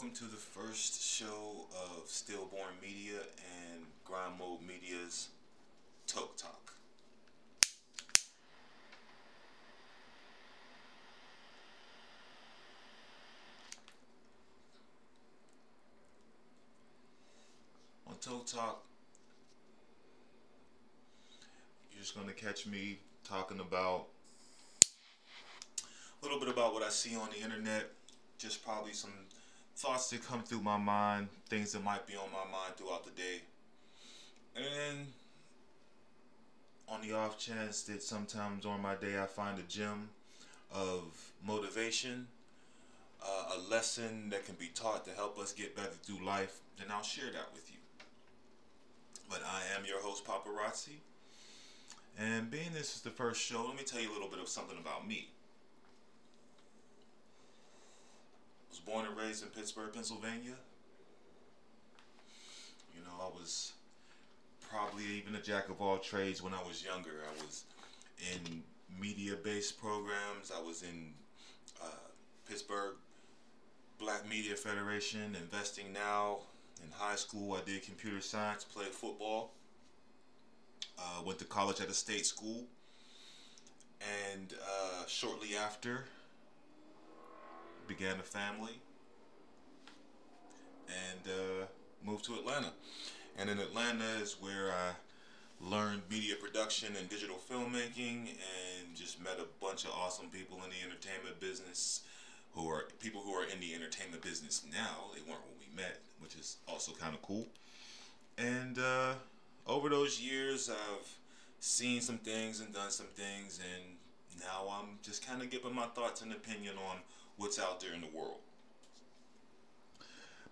welcome to the first show of Stillborn Media and Grind Mode Media's Toke Talk. On Toke Talk, you're just going to catch me talking about a little bit about what I see on the internet, just probably some thoughts that come through my mind, things that might be on my mind throughout the day. And on the off chance that sometimes during my day I find a gem of motivation, uh, a lesson that can be taught to help us get better through life, then I'll share that with you. But I am your host, Papa Rotsi. And being this is the first show, let me tell you a little bit of something about me. Was born and raised in Pittsburgh, Pennsylvania. You know, I was probably even a jack of all trades when I was younger. I was in media-based programs. I was in uh, Pittsburgh Black Media Federation, Investing Now. In high school, I did computer science, played football. Uh, went to college at a state school. And uh, shortly after, began a family, and uh, moved to Atlanta. And in Atlanta is where I learned media production and digital filmmaking, and just met a bunch of awesome people in the entertainment business, who are people who are in the entertainment business now. They weren't when we met, which is also kind of cool. And uh, over those years, I've seen some things and done some things, and now I'm just kind of giving my thoughts and opinion on what's out there in the world.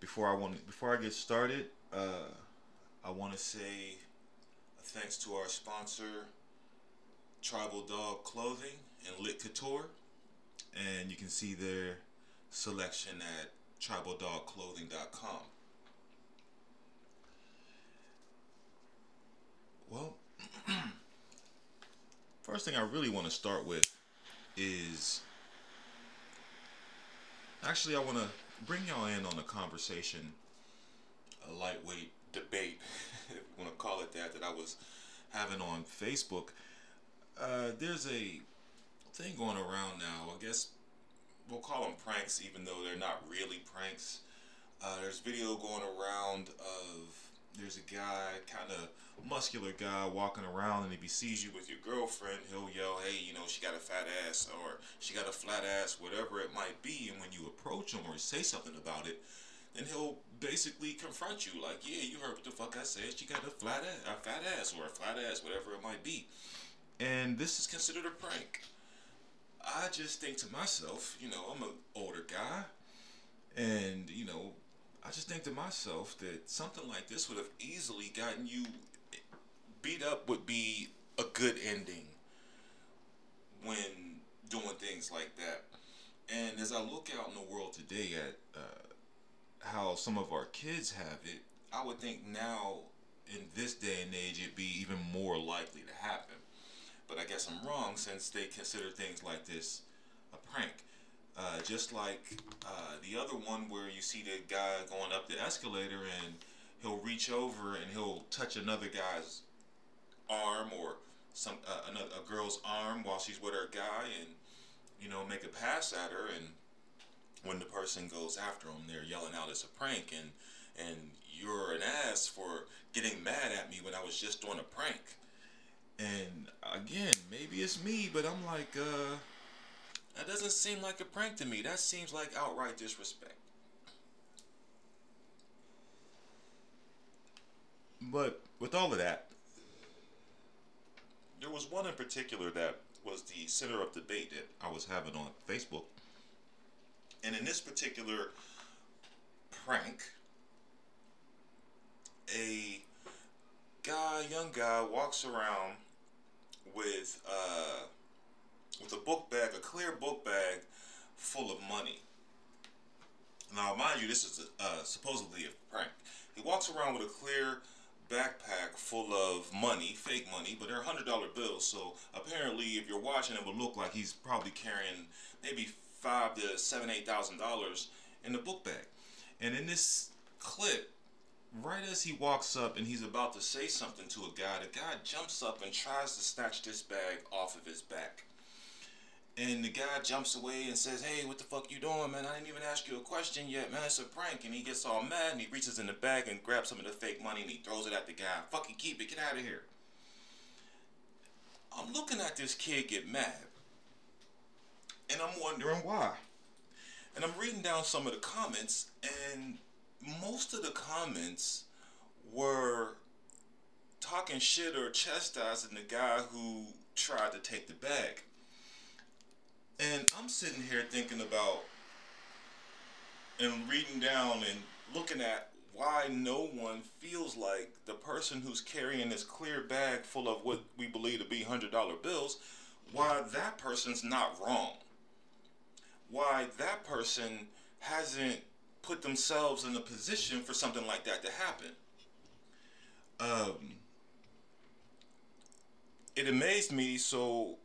Before I want before I get started, uh, I want to say thanks to our sponsor, Tribal Dog Clothing and Lit Couture, and you can see their selection at tribaldogclothing.com. Well, first thing I really want to start with is Actually, I want to bring y'all in on a conversation, a lightweight debate, if you want to call it that, that I was having on Facebook. Uh, there's a thing going around now. I guess we'll call them pranks, even though they're not really pranks. Uh, there's video going around of there's a guy, kind of muscular guy, walking around, and if he sees you with your girlfriend, he'll yell, "Hey, you know, she got a fat ass, or she got a flat ass, whatever it might be." And when you approach him or say something about it, then he'll basically confront you, like, "Yeah, you heard what the fuck I said. She got a flat ass, a fat ass, or a flat ass, whatever it might be." And this is considered a prank. I just think to myself, you know, I'm an older guy, and you know, I just think to myself that something like this would have easily gotten you beat up would be a good ending when doing things like that. And as I look out in the world today at uh, how some of our kids have it, I would think now in this day and age it'd be even more likely to happen. But I guess I'm wrong since they consider things like this a prank. Uh, just like uh, the other one where you see the guy going up the escalator and he'll reach over and he'll touch another guy's arm or some uh, another a girl's arm while she's with her guy and you know make a pass at her. And when the person goes after him they're yelling out it's a prank and and you're an ass for getting mad at me when I was just doing a prank. And again maybe it's me but I'm like uh that doesn't seem like a prank to me. That seems like outright disrespect. But with all of that, there was one in particular that was the center of debate that I was having on Facebook. And in this particular prank, a guy, young guy, walks around with uh, with a book bag, a clear book bag full of money. Now, mind you, this is a, uh, supposedly a prank. He walks around with a clear backpack full of money, fake money, but they're hundred dollar bills. So apparently, if you're watching, it would look like he's probably carrying maybe five to seven, eight thousand dollars in the book bag. And in this clip, right as he walks up and he's about to say something to a guy, the guy jumps up and tries to snatch this bag off of his back. And the guy jumps away and says, Hey, what the fuck you doing, man? I didn't even ask you a question yet, man. It's a prank. And he gets all mad and he reaches in the bag and grabs some of the fake money and he throws it at the guy. Fucking keep it, get out of here. I'm looking at this kid get mad. And I'm wondering why. And I'm reading down some of the comments, and most of the comments were talking shit or chastising the guy who tried to take the bag. And I'm sitting here thinking about and reading down and looking at why no one feels like the person who's carrying this clear bag full of what we believe to be $100 bills, why that person's not wrong. Why that person hasn't put themselves in a position for something like that to happen. Um, it amazed me, so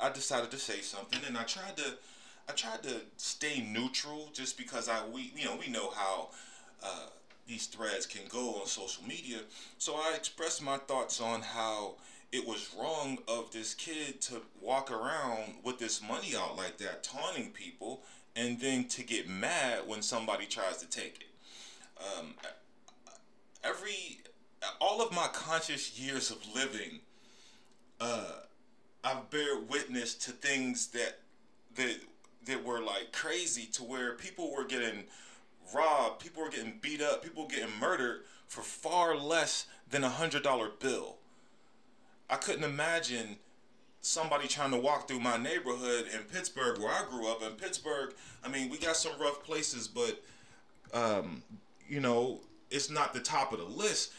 I decided to say something, and I tried to, I tried to stay neutral, just because I we you know we know how uh, these threads can go on social media. So I expressed my thoughts on how it was wrong of this kid to walk around with this money out like that, taunting people, and then to get mad when somebody tries to take it. Um, every all of my conscious years of living, uh, I've bear witness to things that that that were like crazy to where people were getting robbed, people were getting beat up, people were getting murdered for far less than a hundred dollar bill. I couldn't imagine somebody trying to walk through my neighborhood in Pittsburgh, where I grew up. In Pittsburgh, I mean, we got some rough places, but um, you know, it's not the top of the list.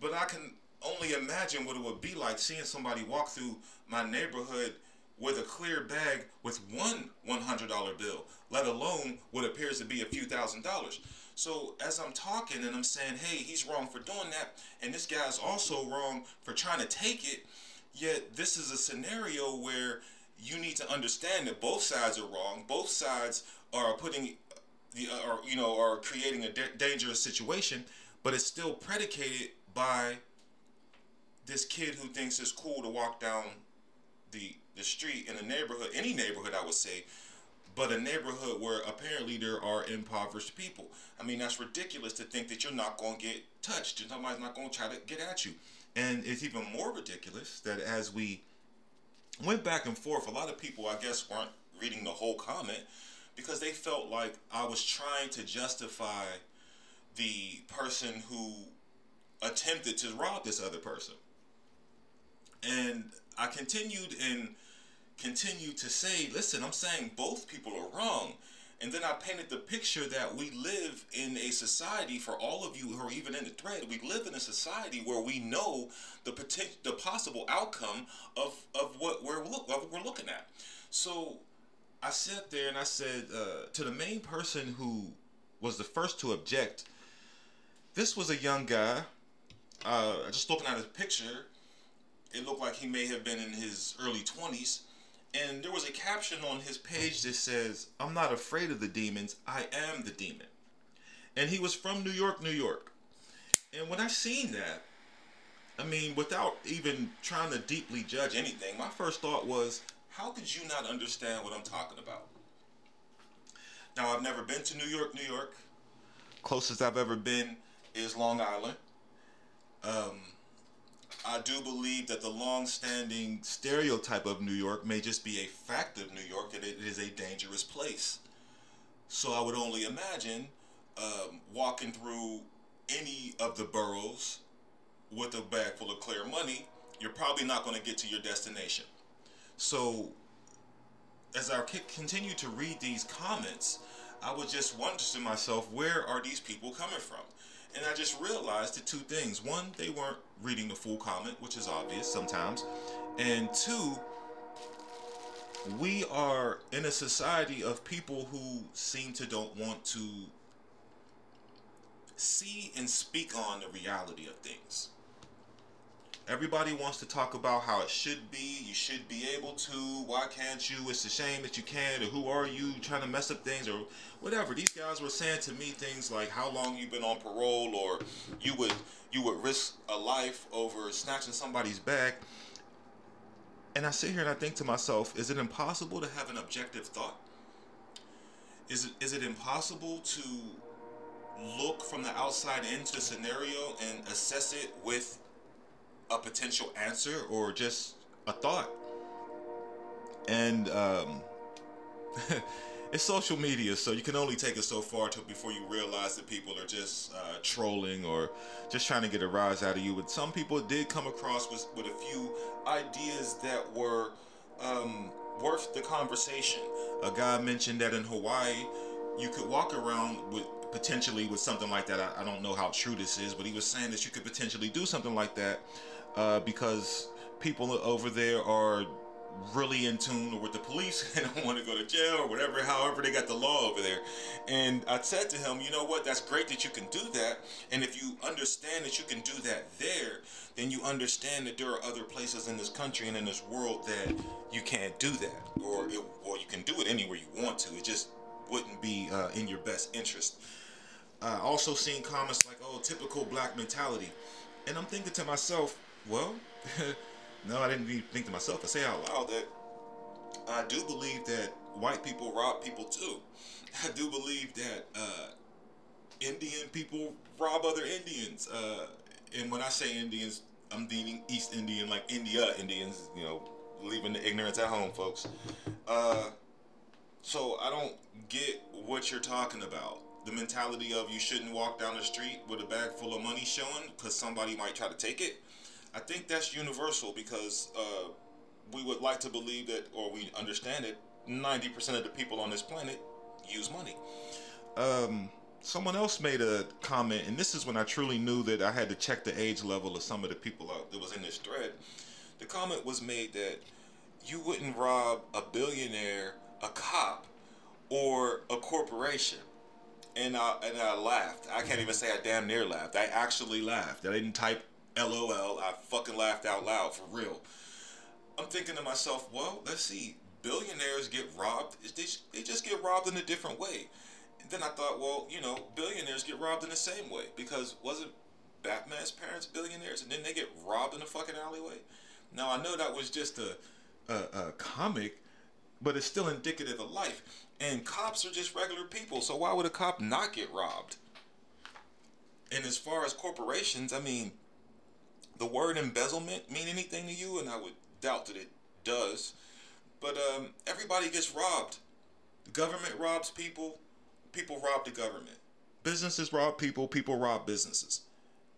But I can only imagine what it would be like seeing somebody walk through my neighborhood with a clear bag with one $100 bill, let alone what appears to be a few thousand dollars. So as I'm talking and I'm saying, hey, he's wrong for doing that, and this guy's also wrong for trying to take it, yet this is a scenario where you need to understand that both sides are wrong. Both sides are putting the, uh, or you know, are creating a dangerous situation, but it's still predicated by this kid who thinks it's cool to walk down the the street in a neighborhood, any neighborhood, I would say, but a neighborhood where apparently there are impoverished people. I mean, that's ridiculous to think that you're not going to get touched and somebody's not going to try to get at you. And it's even more ridiculous that as we went back and forth, a lot of people, I guess, weren't reading the whole comment because they felt like I was trying to justify the person who attempted to rob this other person. And I continued and continued to say, listen, I'm saying both people are wrong. And then I painted the picture that we live in a society, for all of you who are even in the thread, we live in a society where we know the potential, the possible outcome of, of what we're, what we're looking at. So I sat there and I said uh, to the main person who was the first to object, this was a young guy. Uh, just looking at his picture, it looked like he may have been in his early 20s. And there was a caption on his page that says, I'm not afraid of the demons, I am the demon. And he was from New York, New York. And when I seen that, I mean, without even trying to deeply judge anything, my first thought was, how could you not understand what I'm talking about? Now, I've never been to New York, New York. Closest I've ever been is Long Island. Um, I do believe that the long-standing stereotype of New York may just be a fact of New York that it is a dangerous place. So I would only imagine um, walking through any of the boroughs with a bag full of clear money, you're probably not going to get to your destination. So as I continue to read these comments, I would just wonder to myself, where are these people coming from? And I just realized the two things. One, they weren't reading the full comment, which is obvious sometimes. And two, we are in a society of people who seem to don't want to see and speak on the reality of things. Everybody wants to talk about how it should be. You should be able to. Why can't you? It's a shame that you can't. Or who are you trying to mess up things or whatever. These guys were saying to me things like how long you've been on parole or you would you would risk a life over snatching somebody's bag. And I sit here and I think to myself, is it impossible to have an objective thought? Is it is it impossible to look from the outside into a scenario and assess it with a potential answer or just a thought? And um, it's social media, so you can only take it so far to, before you realize that people are just uh, trolling or just trying to get a rise out of you. But some people did come across with, with a few ideas that were um, worth the conversation. A guy mentioned that in Hawaii, you could walk around with potentially with something like that. I, I don't know how true this is, but he was saying that you could potentially do something like that uh, because people over there are really in tune with the police and don't want to go to jail or whatever, however they got the law over there. And I said to him, you know what, that's great that you can do that. And if you understand that you can do that there, then you understand that there are other places in this country and in this world that you can't do that. Or, it, or you can do it anywhere you want to. It just wouldn't be uh, in your best interest. Uh, also seeing comments like, oh, typical black mentality. And I'm thinking to myself, well, No, I didn't even think to myself. I say out loud that I do believe that white people rob people too. I do believe that uh, Indian people rob other Indians. Uh, and when I say Indians, I'm meaning East Indian, like India Indians. You know, leaving the ignorance at home, folks. Uh, so I don't get what you're talking about. The mentality of you shouldn't walk down the street with a bag full of money showing because somebody might try to take it. I think that's universal because uh, we would like to believe that, or we understand it, 90% of the people on this planet use money. Um, someone else made a comment, and this is when I truly knew that I had to check the age level of some of the people out. that was in this thread. The comment was made that you wouldn't rob a billionaire, a cop, or a corporation. And I, and I laughed. I can't even say I damn near laughed. I actually laughed. I didn't type LOL. I fucking laughed out loud for real. I'm thinking to myself, well, let's see. Billionaires get robbed. They, they just get robbed in a different way. And then I thought, well, you know, billionaires get robbed in the same way because wasn't Batman's parents billionaires and then they get robbed in a fucking alleyway? Now I know that was just a, a, a comic, but it's still indicative of life. And cops are just regular people, so why would a cop not get robbed? And as far as corporations, I mean, the word embezzlement mean anything to you? And I would doubt that it does. But um, everybody gets robbed. The government robs people. People rob the government. Businesses rob people. People rob businesses.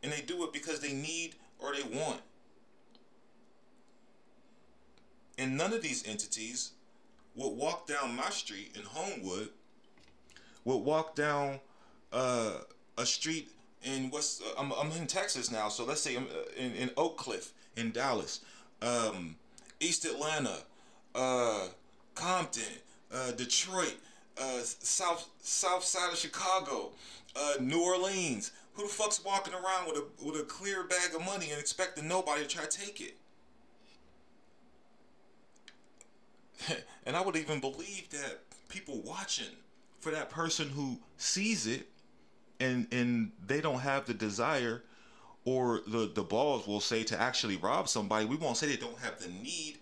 And they do it because they need or they want. And none of these entities would walk down my street in Homewood, would walk down uh, a street in what's uh, I'm, I'm in Texas now, so let's say I'm uh, in, in Oak Cliff in Dallas, um, East Atlanta, uh, Compton, uh, Detroit, uh, south south side of Chicago, uh, New Orleans. Who the fuck's walking around with a with a clear bag of money and expecting nobody to try to take it? and I would even believe that people watching for that person who sees it and and they don't have the desire or the the balls will say to actually rob somebody. We won't say they don't have the need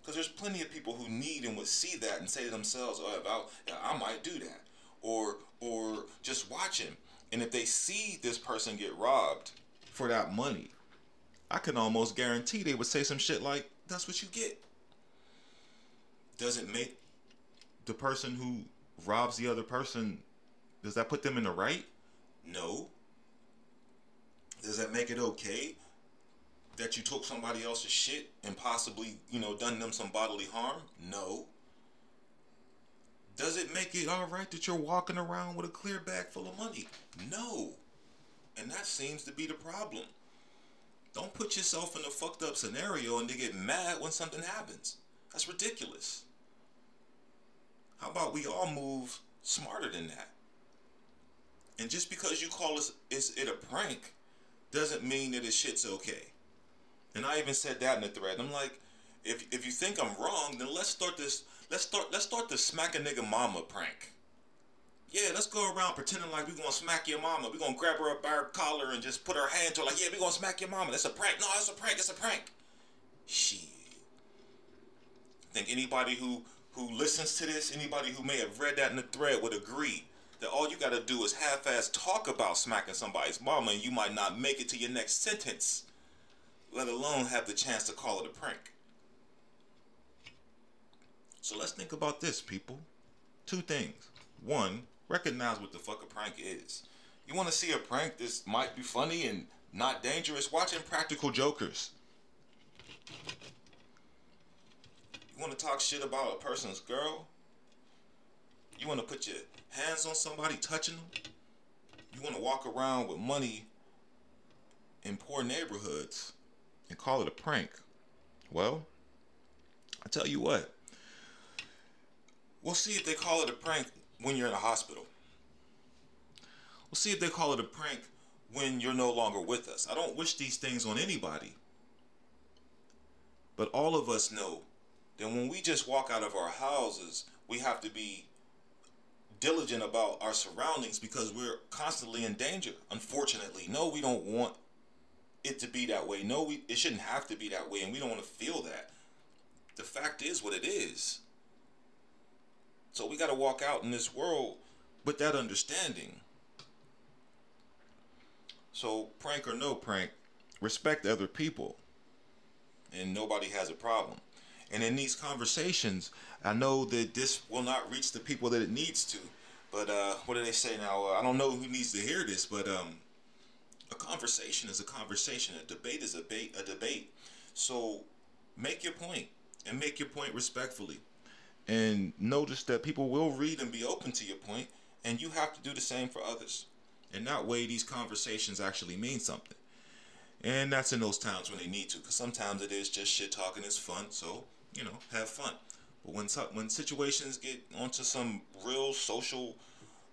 because there's plenty of people who need and would see that and say to themselves oh about I, might do that. Or or just watch him. And if they see this person get robbed for that money i can almost guarantee they would say some shit like that's what you get. Does it make the person who robs the other person does that put them in the right? No. Does that make it okay that you took somebody else's shit and possibly, you know, done them some bodily harm? No. Does it make it all right that you're walking around with a clear bag full of money? No. And that seems to be the problem. Don't put yourself in a fucked up scenario and to get mad when something happens. That's ridiculous. How about we all move smarter than that? And just because you call it a prank doesn't mean that this shit's okay. And I even said that in the thread. I'm like, if if you think I'm wrong, then let's start this. Let's start. Let's start the smack a nigga mama prank. Yeah, let's go around pretending like we're gonna smack your mama. We're gonna grab her up by her collar and just put our hand to her like, yeah, we gonna smack your mama. That's a prank. No, that's a prank. It's a prank. Shit. I think anybody who who listens to this, anybody who may have read that in the thread would agree that all you gotta do is half-ass talk about smacking somebody's mama and you might not make it to your next sentence, let alone have the chance to call it a prank. So let's think about this, people. Two things. One, recognize what the fuck a prank is. You want to see a prank this might be funny and not dangerous? Watch Impractical Jokers. You want to talk shit about a person's girl? You want to put your hands on somebody, touching them? You want to walk around with money in poor neighborhoods and call it a prank? Well, I tell you what. We'll see if they call it a prank when you're in a hospital. We'll see if they call it a prank when you're no longer with us. I don't wish these things on anybody. But all of us know that when we just walk out of our houses, we have to be diligent about our surroundings because we're constantly in danger. Unfortunately, no, we don't want it to be that way. No, we it shouldn't have to be that way, and we don't want to feel that. The fact is what it is. So we got to walk out in this world with that understanding. So, prank or no prank, respect other people. And nobody has a problem. And in these conversations, I know that this will not reach the people that it needs to. But uh, what do they say now? Uh, I don't know who needs to hear this, but um, a conversation is a conversation. A debate is a, ba- a debate. So make your point and make your point respectfully and notice that people will read and be open to your point, and you have to do the same for others. And that way, these conversations actually mean something. And that's in those times when they need to, because sometimes it is just shit talking is fun. So you know, have fun. But when when situations get onto some real social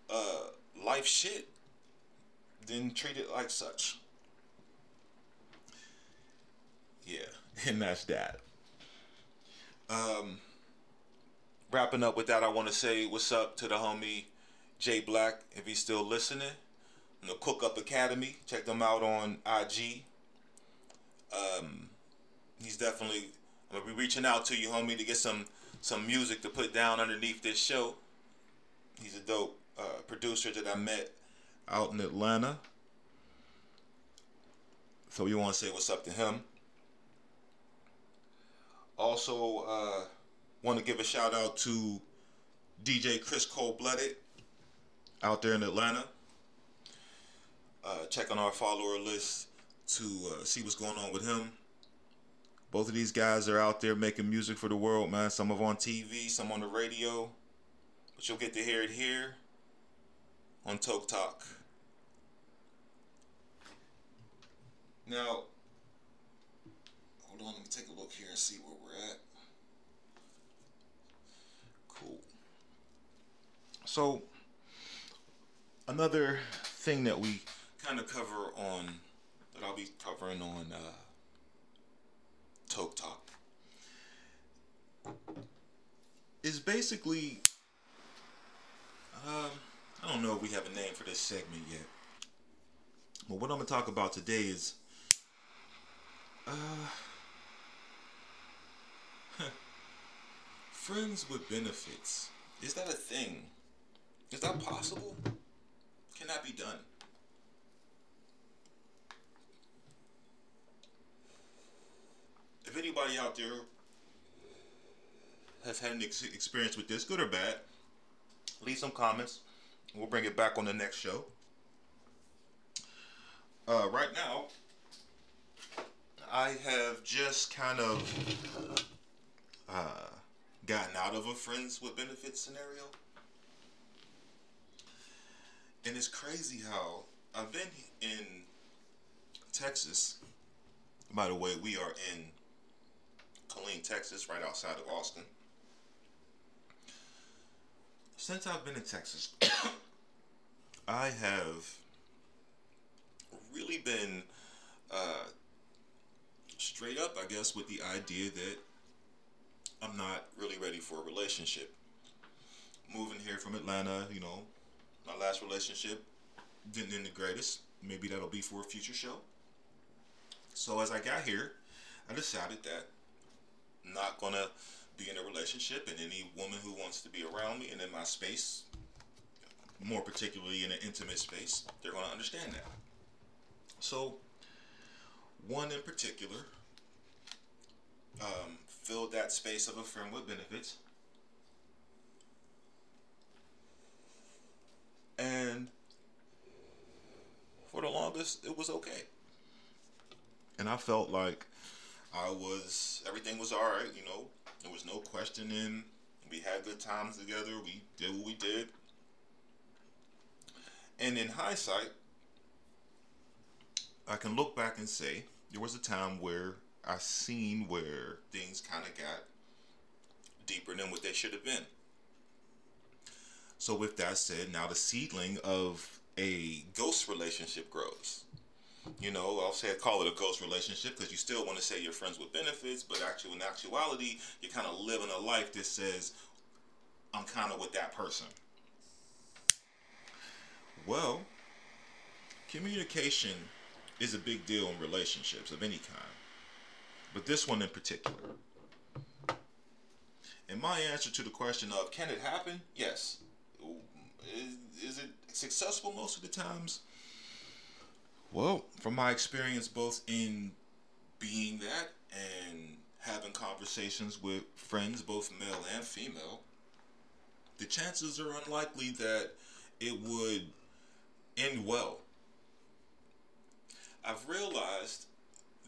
uh, life shit, then treat it like such. Yeah, and that's that. Um, wrapping up with that, I want to say what's up to the homie Jay Black, if he's still listening. The Cook Up Academy, check them out on IG. Um, he's definitely. Gonna be reaching out to you, homie, to get some some music to put down underneath this show. He's a dope uh, producer that I met out in Atlanta. So you want to say what's up to him? Also, uh, Want to give a shout out to DJ Chris Cold Blooded out there in Atlanta. Uh, check on our follower list to uh, see what's going on with him. Both of these guys are out there making music for the world, man. Some of on TV, some on the radio. But you'll get to hear it here on Toke Talk. Now, hold on, let me take a look here and see where we're at. Cool. So, another thing that we kind of cover on, that I'll be covering on uh, Toke Talk, is basically, um, I don't know if we have a name for this segment yet. But what I'm to talk about today is, uh, friends with benefits. Is that a thing? Is that possible? Can that be done? If anybody out there has had an ex- experience with this, good or bad, leave some comments. We'll bring it back on the next show. Uh, right now, I have just kind of uh, gotten out of a friends with benefits scenario. And it's crazy how I've been in Texas. By the way, we are in Killeen, Texas, right outside of Austin. Since I've been in Texas, I have really been uh, straight up, I guess, with the idea that I'm not really ready for a relationship. Moving here from Atlanta, you know, my last relationship didn't end the greatest. Maybe that'll be for a future show. So as I got here, I decided that not gonna be in a relationship, and any woman who wants to be around me and in my space, more particularly in an intimate space, they're gonna understand that. So, one in particular um, filled that space of a friend with benefits. And for the longest, it was okay. And I felt like I was, everything was all right, you know, there was no questioning. We had good times together. We did what we did. And in hindsight, I can look back and say there was a time where I seen where things kind of got deeper than what they should have been. So with that said, now the seedling of a ghost relationship grows. You know, I'll say call it a ghost relationship because you still want to say you're friends with benefits, but actually in actuality, you're kind of living a life that says, I'm kind of with that person. Well, communication is a big deal in relationships of any kind, but this one in particular. And my answer to the question of can it happen? Yes. Is, is it successful most of the times? Well, from my experience, both in being that and having conversations with friends, both male and female, the chances are unlikely that it would end well. I've realized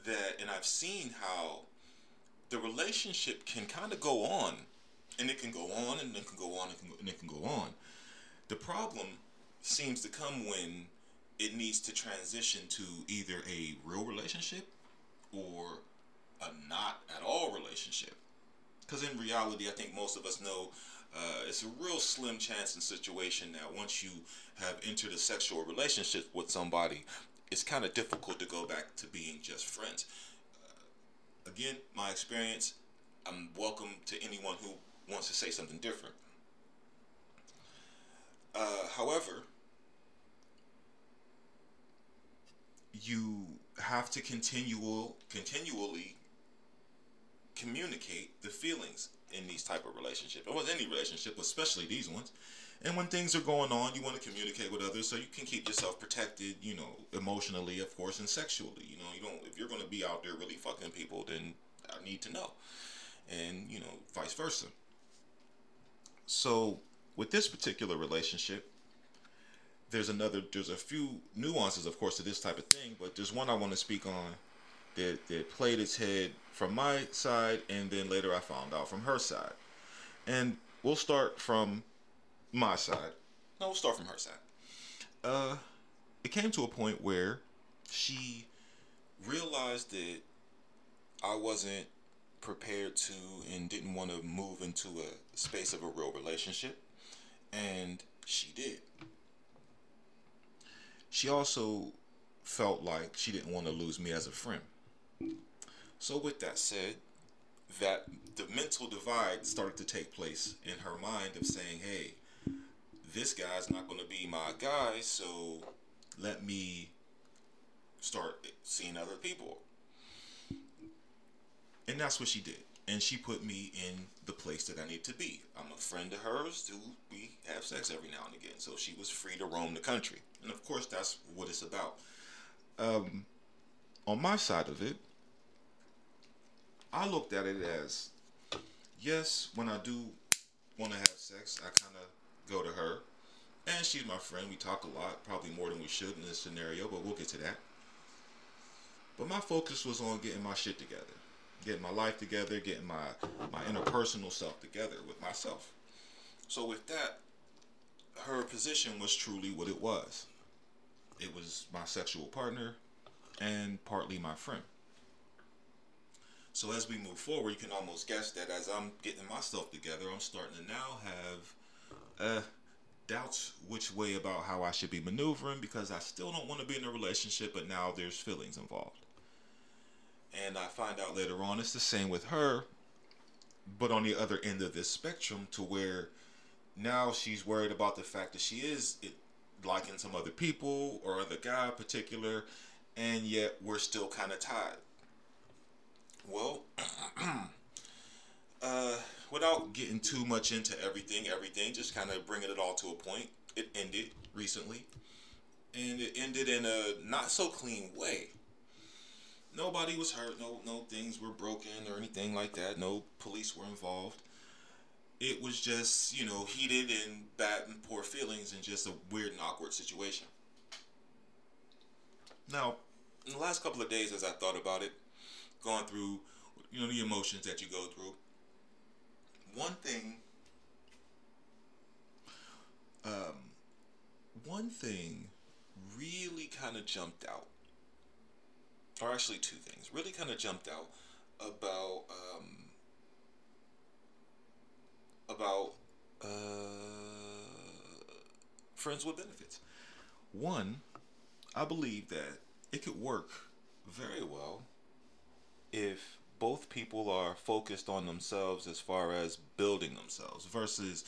that, and I've seen how the relationship can kind of go on, and it can go on, and it can go on, and it can, go on. The problem seems to come when it needs to transition to either a real relationship or a not at all relationship. Because in reality, I think most of us know uh, it's a real slim chance and situation that once you have entered a sexual relationship with somebody, it's kind of difficult to go back to being just friends. Uh, again, my experience, I'm welcome to anyone who wants to say something different. Uh, however, you have to continual continually communicate the feelings in these type of relationships or with any relationship especially these ones. And when things are going on you want to communicate with others so you can keep yourself protected you know emotionally of course and sexually you know. You don't if you're going to be out there really fucking people then i need to know. And you know vice versa. So with this particular relationship there's another there's a few nuances of course to this type of thing but there's one i want to speak on that that played its head from my side and then later i found out from her side. And we'll start from my side. No we'll start from her side. Uh it came to a point where she realized that i wasn't prepared to and didn't want to move into a space of a real relationship and she did she also felt like she didn't want to lose me as a friend. So, with that said, that the mental divide started to take place in her mind of saying, hey, this guy's not going to be my guy, so let me start seeing other people. And that's what she did. And she put me in the place that I need to be. I'm a friend of hers who we have sex every now and again. So she was free to roam the country. And of course, that's what it's about. Um, on my side of it, I looked at it as yes, when I do want to have sex, I kind of go to her. And she's my friend. We talk a lot, probably more than we should in this scenario, but we'll get to that. But my focus was on getting my shit together, getting my life together, getting my, my interpersonal self together with myself. So, with that, her position was truly what it was. It was my sexual partner and partly my friend. So as we move forward, you can almost guess that as I'm getting myself together, I'm starting to now have uh, doubts which way about how I should be maneuvering because I still don't want to be in a relationship, but now there's feelings involved. And I find out later on it's the same with her, but on the other end of this spectrum, to where now she's worried about the fact that she is liking some other people or other guy in particular, and yet we're still kind of tied. Well, uh, without getting too much into everything, everything, just kind of bringing it all to a point, it ended recently. And it ended in a not so clean way. Nobody was hurt, no no things were broken or anything like that. No police were involved. It was just, you know, heated and bad and poor feelings and just a weird and awkward situation. Now, in the last couple of days as I thought about it, going through you know the emotions that you go through, one thing um, one thing really kind of jumped out, or actually two things really kind of jumped out about um, about uh, friends with benefits. One, I believe that it could work very well if both people are focused on themselves as far as building themselves versus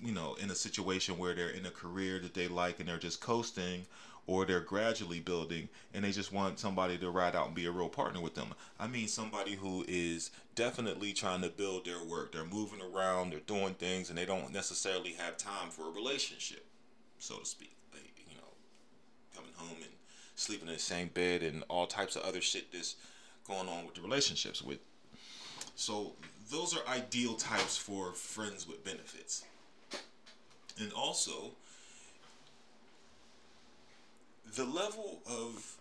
you know in a situation where they're in a career that they like and they're just coasting or they're gradually building and they just want somebody to ride out and be a real partner with them. I mean somebody who is definitely trying to build their work. They're moving around, they're doing things and they don't necessarily have time for a relationship, so to speak. Like, you know, coming home and sleeping in the same bed and all types of other shit that's going on with the relationships with. So those are ideal types for friends with benefits. And also the level of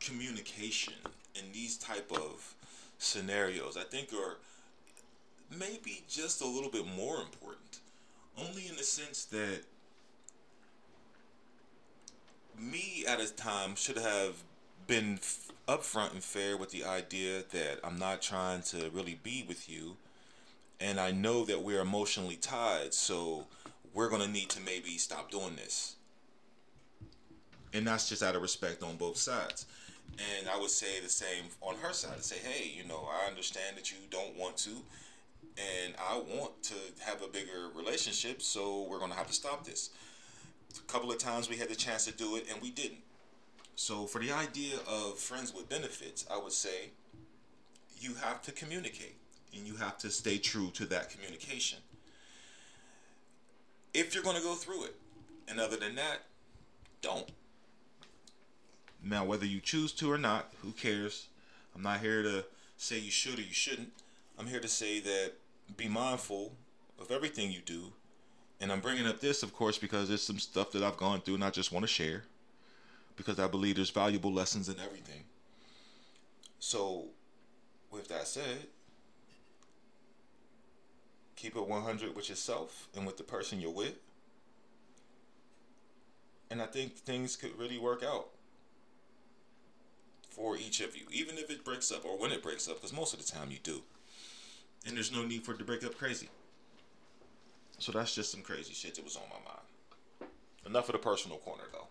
communication in these type of scenarios I think are maybe just a little bit more important. Only in the sense that me at a time should have been upfront and fair with the idea that I'm not trying to really be with you and I know that we're emotionally tied so we're going to need to maybe stop doing this and that's just out of respect on both sides and I would say the same on her side to say hey you know I understand that you don't want to and I want to have a bigger relationship so we're going to have to stop this a couple of times we had the chance to do it and we didn't so, for the idea of friends with benefits, I would say you have to communicate and you have to stay true to that communication. If you're going to go through it, and other than that, don't. Now, whether you choose to or not, who cares? I'm not here to say you should or you shouldn't. I'm here to say that be mindful of everything you do. And I'm bringing up this, of course, because there's some stuff that I've gone through and I just want to share because I believe there's valuable lessons in everything. So, with that said, keep it 100 with yourself and with the person you're with. And I think things could really work out for each of you, even if it breaks up or when it breaks up, because most of the time you do. And there's no need for it to break up crazy. So that's just some crazy shit that was on my mind. Enough of the personal corner, though.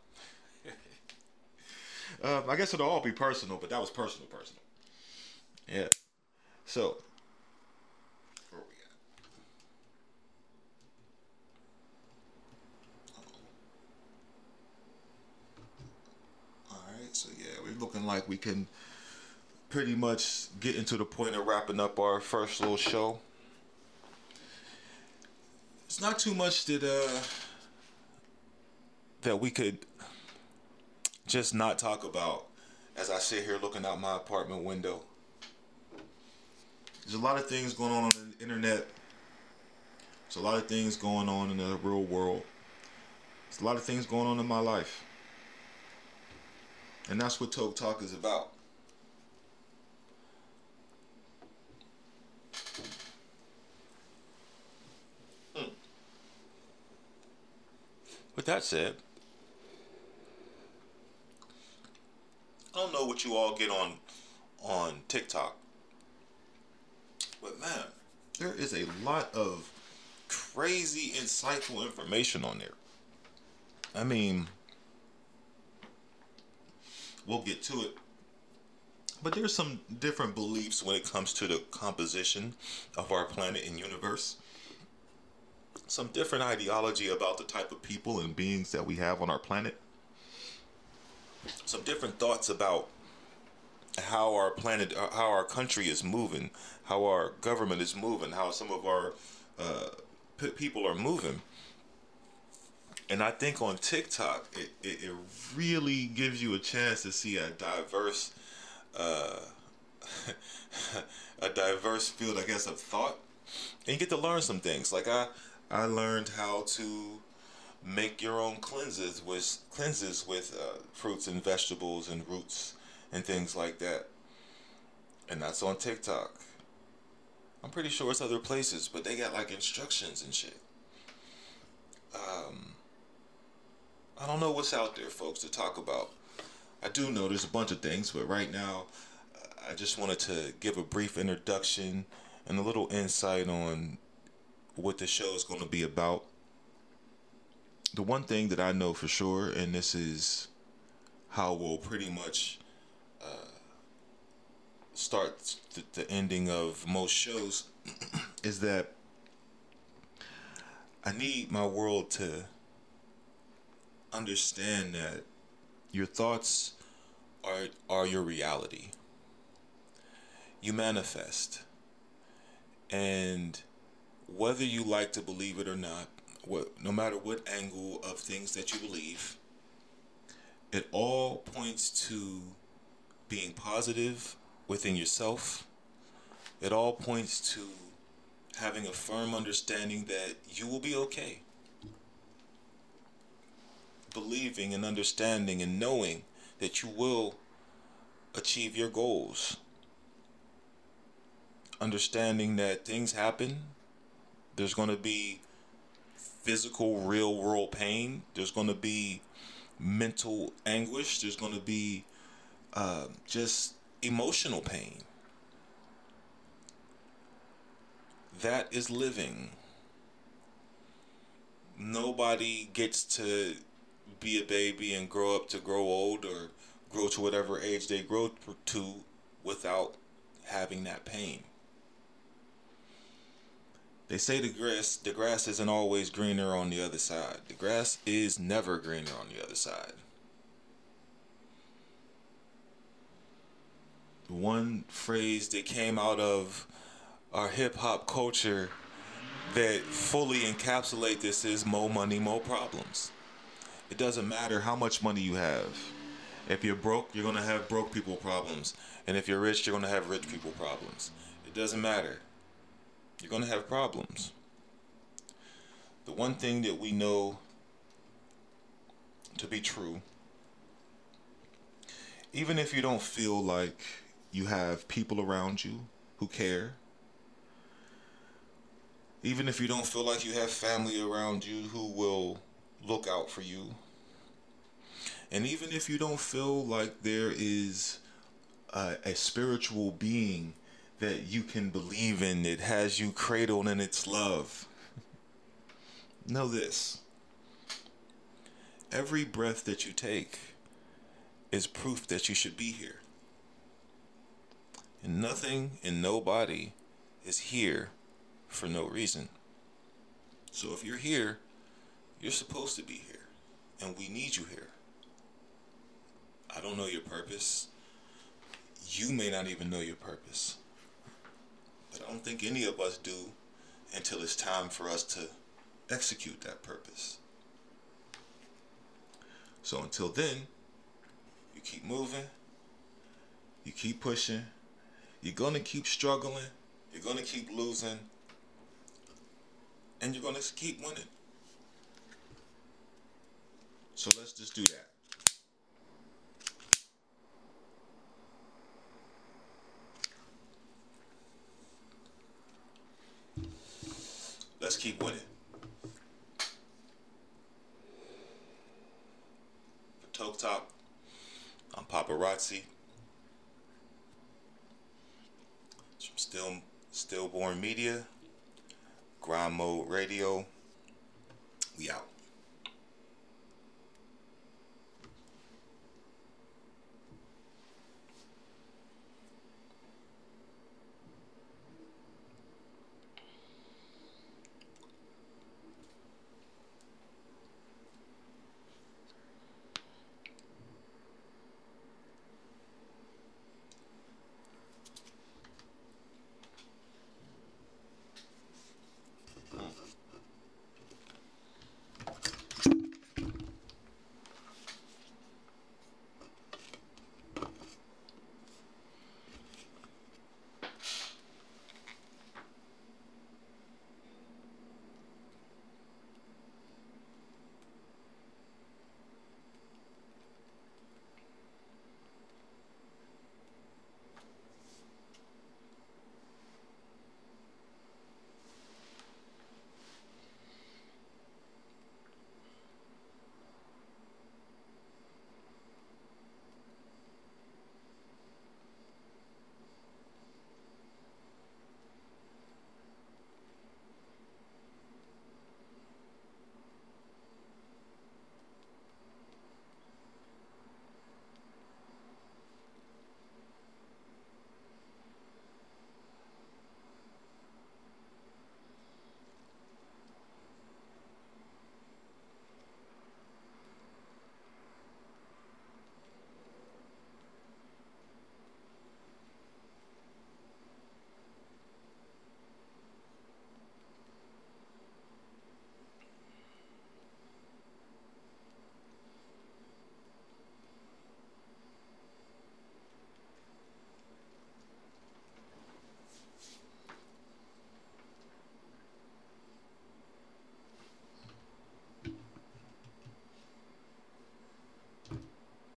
Uh, I guess it'll all be personal, but that was personal, personal. Yeah. So, where we at? All right. So yeah, we're looking like we can pretty much get into the point of wrapping up our first little show. It's not too much that uh that we could just not talk about as I sit here looking out my apartment window. There's a lot of things going on on the internet. There's a lot of things going on in the real world. There's a lot of things going on in my life. And that's what Toke Talk is about. Hmm. With that said, I don't know what you all get on on TikTok, but man, there is a lot of crazy, insightful information on there. I mean, we'll get to it. But there's some different beliefs when it comes to the composition of our planet and universe. Some different ideology about the type of people and beings that we have on our planet. Some different thoughts about how our planet, uh, how our country is moving, how our government is moving, how some of our uh, people are moving. And I think on TikTok, it, it, it really gives you a chance to see a diverse, uh, a diverse field, I guess, of thought, and you get to learn some things. Like I, I learned how to make your own cleanses with cleanses with uh, fruits and vegetables and roots and things like that. And that's on TikTok. I'm pretty sure it's other places, but they got like instructions and shit. Um, I don't know what's out there, folks, to talk about. I do know there's a bunch of things, but right now, I just wanted to give a brief introduction and a little insight on what the show is going to be about. The one thing that I know for sure, and this is how we'll pretty much uh, start the, the ending of most shows is that I need my world to understand that your thoughts are are your reality. You manifest. And whether you like to believe it or not, what no matter what angle of things that you believe, it all points to being positive within yourself. It all points to having a firm understanding that you will be okay. Believing and understanding and knowing that you will achieve your goals. Understanding that things happen. There's going to be physical, real world pain. There's going to be mental anguish. There's going to be uh, just emotional pain. That is living. Nobody gets to be a baby and grow up to grow old or grow to whatever age they grow to without having that pain. They say the grass the grass isn't always greener on the other side. The grass is never greener on the other side. one phrase that came out of our hip hop culture that fully encapsulate this is more money, more problems. It doesn't matter how much money you have. If you're broke, you're gonna have broke people problems, and if you're rich, you're gonna have rich people problems. It doesn't matter. You're gonna have problems. The one thing that we know to be true, even if you don't feel like you have people around you who care. Even if you don't feel like you have family around you who will look out for you. And even if you don't feel like there is a, a spiritual being that you can believe in that has you cradled in its love, know this every breath that you take is proof that you should be here. And nothing and nobody is here for no reason. So if you're here, you're supposed to be here. And we need you here. I don't know your purpose. You may not even know your purpose. But I don't think any of us do until it's time for us to execute that purpose. So until then, you keep moving, you keep pushing you're going to keep struggling. You're going to keep losing. And you're going to keep winning. So let's just do that. Let's keep winning. For Toke Talk, I'm Papa Rotsi. From Still, Stillborn Media, Grind Mode Radio. We out.